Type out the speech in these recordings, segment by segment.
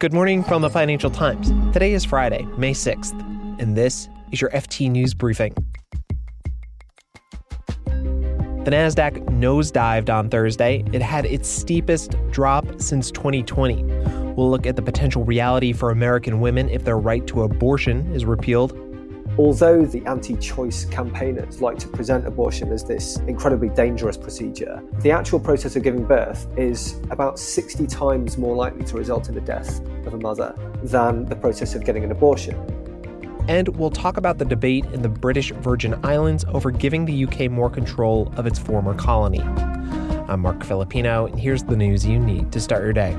Good morning from the Financial Times. Today is Friday, May 6th, and this is your FT News Briefing. The NASDAQ nosedived on Thursday. It had its steepest drop since 2020. We'll look at the potential reality for American women if their right to abortion is repealed Although the anti choice campaigners like to present abortion as this incredibly dangerous procedure, the actual process of giving birth is about 60 times more likely to result in the death of a mother than the process of getting an abortion. And we'll talk about the debate in the British Virgin Islands over giving the UK more control of its former colony. I'm Marc Filippino, and here's the news you need to start your day.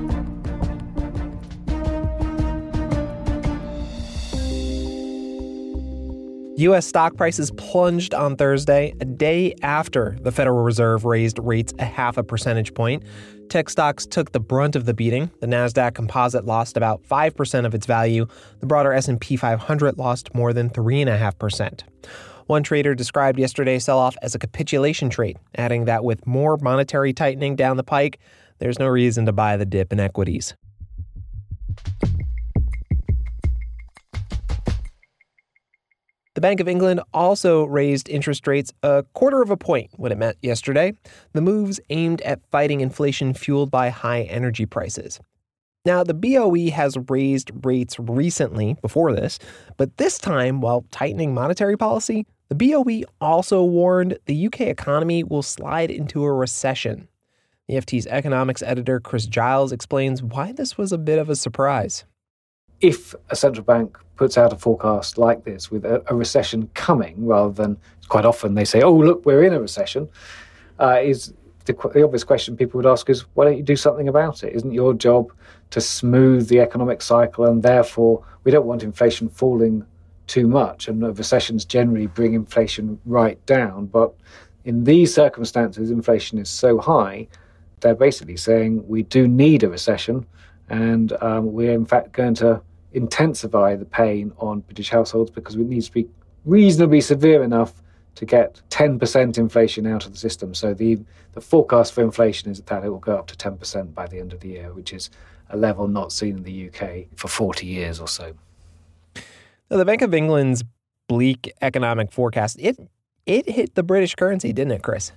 U.S. stock prices plunged on Thursday, a day after the Federal Reserve raised rates a half a percentage point. Tech stocks took the brunt of the beating. The Nasdaq Composite lost about 5% of its value. The broader S&P 500 lost more than 3.5%. One trader described yesterday's sell-off as a capitulation trade, adding that with more monetary tightening down the pike, there's no reason to buy the dip in equities. Bank of England also raised interest rates a quarter of a point when it met yesterday. The moves aimed at fighting inflation fueled by high energy prices. Now, the BOE has raised rates recently before this, but this time, while tightening monetary policy, the BOE also warned the UK economy will slide into a recession. The FT's economics editor Chris Giles explains why this was a bit of a surprise if a central bank puts out a forecast like this with a, a recession coming, rather than quite often they say, "Oh, look, we're in a recession," uh, is the, the, obvious question people would ask is, "Why don't you do something about it? Isn't your job to smooth the economic cycle, and therefore we don't want inflation falling too much, and recessions generally bring inflation right down, but." In these circumstances, inflation is so high, they're basically saying we do need a recession, and um, we're in fact going to intensify the pain on British households because it needs to be reasonably severe enough to get 10% inflation out of the system. So the, the forecast for inflation is that it will go up to 10% by the end of the year, which is a level not seen in the UK for 40 years or so. Now, the Bank of England's bleak economic forecast, it, it hit the British currency, didn't it, Chris?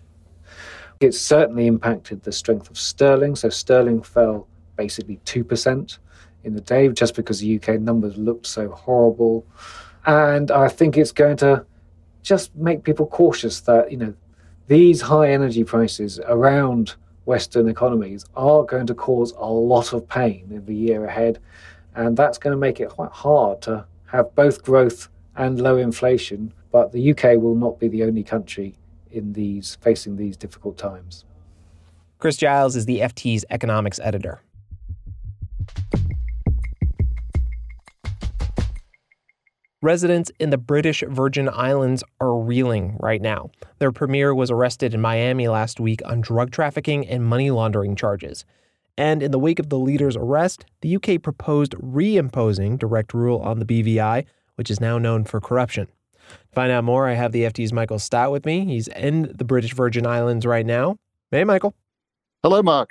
It certainly impacted the strength of sterling. So sterling fell basically 2% in the day just because the UK numbers looked so horrible. And I think it's going to just make people cautious that, you know, these high energy prices around Western economies are going to cause a lot of pain in the year ahead. And that's going to make it quite hard to have both growth and low inflation. But the UK will not be the only country in these facing these difficult times. Chris Giles is the FT's economics editor. Residents in the British Virgin Islands are reeling right now. Their premier was arrested in Miami last week on drug trafficking and money laundering charges. And in the wake of the leader's arrest, the UK proposed reimposing direct rule on the BVI, which is now known for corruption. To find out more, I have the FT's Michael Stott with me. He's in the British Virgin Islands right now. Hey, Michael. Hello, Marc.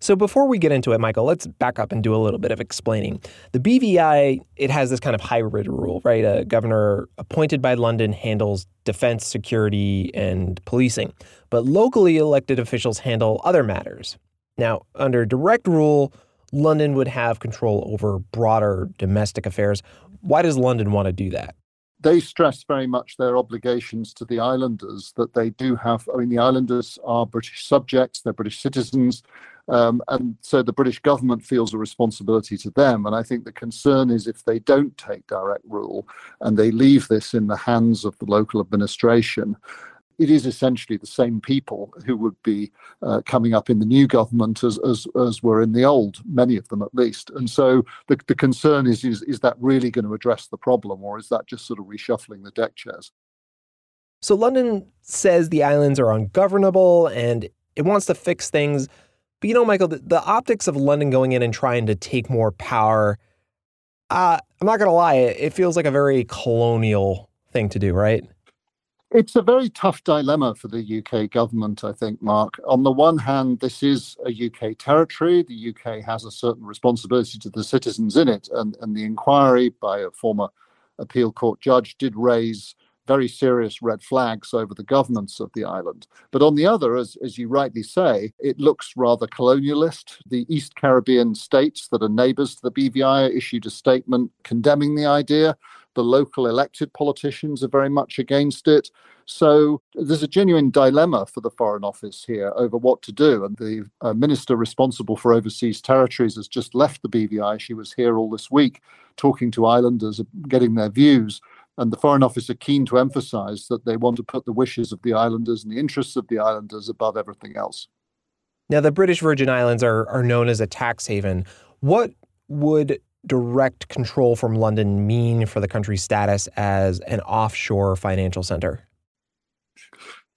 So before we get into it, Michael, let's back up and do a little bit of explaining. The BVI, it has this kind of hybrid rule, right? A governor appointed by London handles defense, security, and policing, but locally elected officials handle other matters. Now, under direct rule, London would have control over broader domestic affairs. Why does London want to do that? they stress very much their obligations to the islanders that they do have. I mean, the islanders are British subjects, they're British citizens, um, and so the British government feels a responsibility to them. And I think the concern is if they don't take direct rule and they leave this in the hands of the local administration, it is essentially the same people who would be uh, coming up in the new government as, as, as were in the old, many of them at least. And so the, the concern is, is is that really going to address the problem, or is that just sort of reshuffling the deck chairs? So London says the islands are ungovernable and it wants to fix things but you know, Michael, the, the optics of London going in and trying to take more power, uh, I'm not going to lie, it, feels like a very colonial thing to do, right? It's a very tough dilemma for the UK government, I think, Mark. On the one hand, this is a UK territory. The UK has a certain responsibility to the citizens in it, and, and the inquiry by a former appeal court judge did raise very serious red flags over the governance of the island. But on the other, as, as you rightly say, it looks rather colonialist. The East Caribbean states that are neighbors to the BVI issued a statement condemning the idea. The local elected politicians are very much against it. So there's a genuine dilemma for the Foreign Office here over what to do. And the uh, minister responsible for overseas territories has just left the BVI. She was here all this week talking to islanders, getting their views. And the Foreign Office are keen to emphasize that they want to put the wishes of the islanders and the interests of the islanders above everything else. Now, the British Virgin Islands are, are known as a tax haven. What would direct control from London mean for the country's status as an offshore financial center?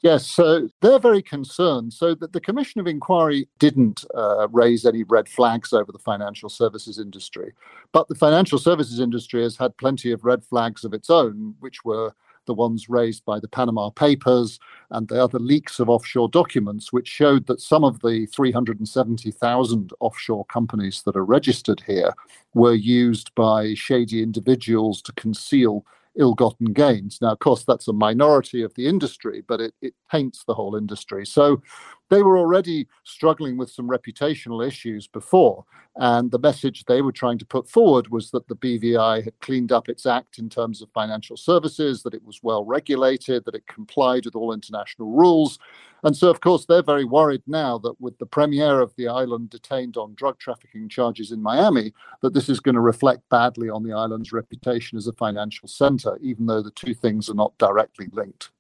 Yes, so they're very concerned. So that the Commission of Inquiry didn't uh, raise any red flags over the financial services industry, but the financial services industry has had plenty of red flags of its own, which were the ones raised by the Panama Papers and the other leaks of offshore documents, which showed that some of the 370,000 offshore companies that are registered here were used by shady individuals to conceal ill-gotten gains. Now, of course, that's a minority of the industry, but it, it paints the whole industry. So they were already struggling with some reputational issues before. And the message they were trying to put forward was that the BVI had cleaned up its act in terms of financial services, that it was well regulated, that it complied with all international rules. And so, of course, they're very worried now that with the premier of the island detained on drug trafficking charges in Miami, that this is going to reflect badly on the island's reputation as a financial center, even though the two things are not directly linked.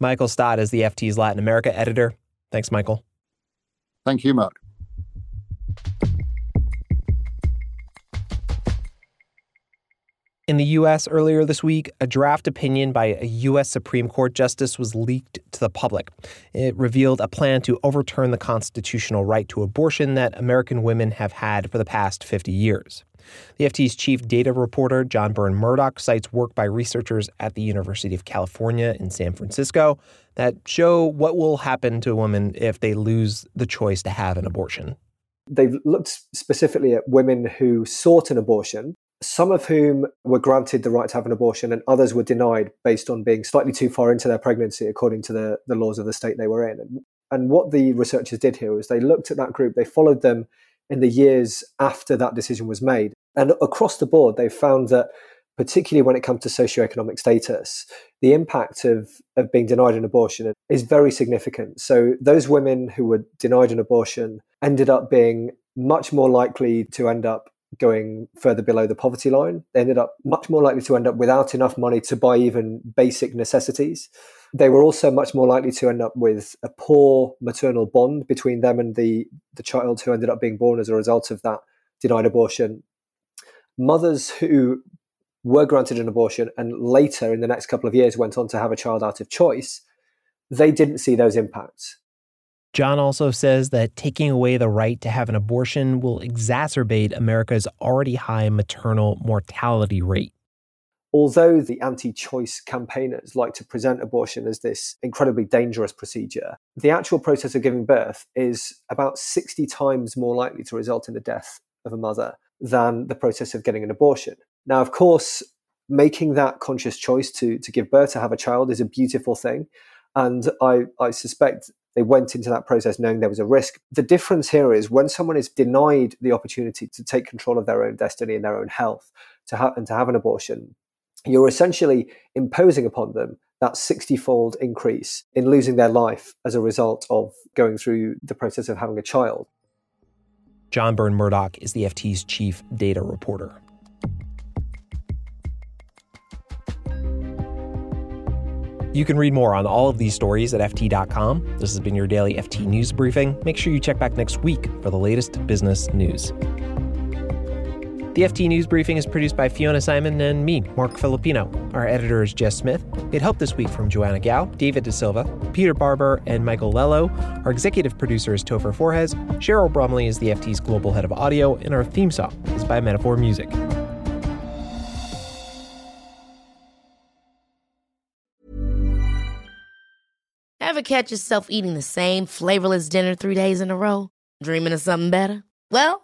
Michael Stott is the FT's Latin America editor. Thanks, Michael. Thank you, Mark. In the U.S. earlier this week, a draft opinion by a U.S. Supreme Court justice was leaked to the public. It revealed a plan to overturn the constitutional right to abortion that American women have had for the past 50 years. The FT's chief data reporter, John Burn-Murdoch, cites work by researchers at the University of California in San Francisco that show what will happen to women if they lose the choice to have an abortion. They've looked specifically at women who sought an abortion, some of whom were granted the right to have an abortion, and others were denied based on being slightly too far into their pregnancy according to the, the laws of the state they were in. And, and what the researchers did here was they looked at that group, they followed them in the years after that decision was made. And across the board, they found that, particularly when it comes to socioeconomic status, the impact of, of being denied an abortion is very significant. So, those women who were denied an abortion ended up being much more likely to end up going further below the poverty line. They ended up much more likely to end up without enough money to buy even basic necessities. They were also much more likely to end up with a poor maternal bond between them and the, the child who ended up being born as a result of that denied abortion. Mothers who were granted an abortion and later in the next couple of years went on to have a child out of choice, they didn't see those impacts. John also says that taking away the right to have an abortion will exacerbate America's already high maternal mortality rate although the anti choice campaigners like to present abortion as this incredibly dangerous procedure, the actual process of giving birth is about 60 times more likely to result in the death of a mother than the process of getting an abortion. Now, of course, making that conscious choice to, to give birth, to have a child, is a beautiful thing. And I, I suspect they went into that process knowing there was a risk. The difference here is when someone is denied the opportunity to take control of their own destiny and their own health to have, and to have an abortion, you're essentially imposing upon them that 60 fold increase in losing their life as a result of going through the process of having a child. John Burn-Murdoch is the FT's chief data reporter. You can read more on all of these stories at FT.com. This has been your daily FT News Briefing. Make sure you check back next week for the latest business news. The FT News Briefing is produced by Fiona Symon and me, Marc Filippino. Our editor is Jess Smith. It helped this week from Joanna Gao, David De Silva, Peter Barber, and Michael Lello. Our executive producer is Topher Forhecz. Cheryl Bromley is the FT's global head of audio, and our theme song is by Metaphor Music. Ever catch yourself eating the same flavorless dinner three days in a row? Dreaming of something better? Well,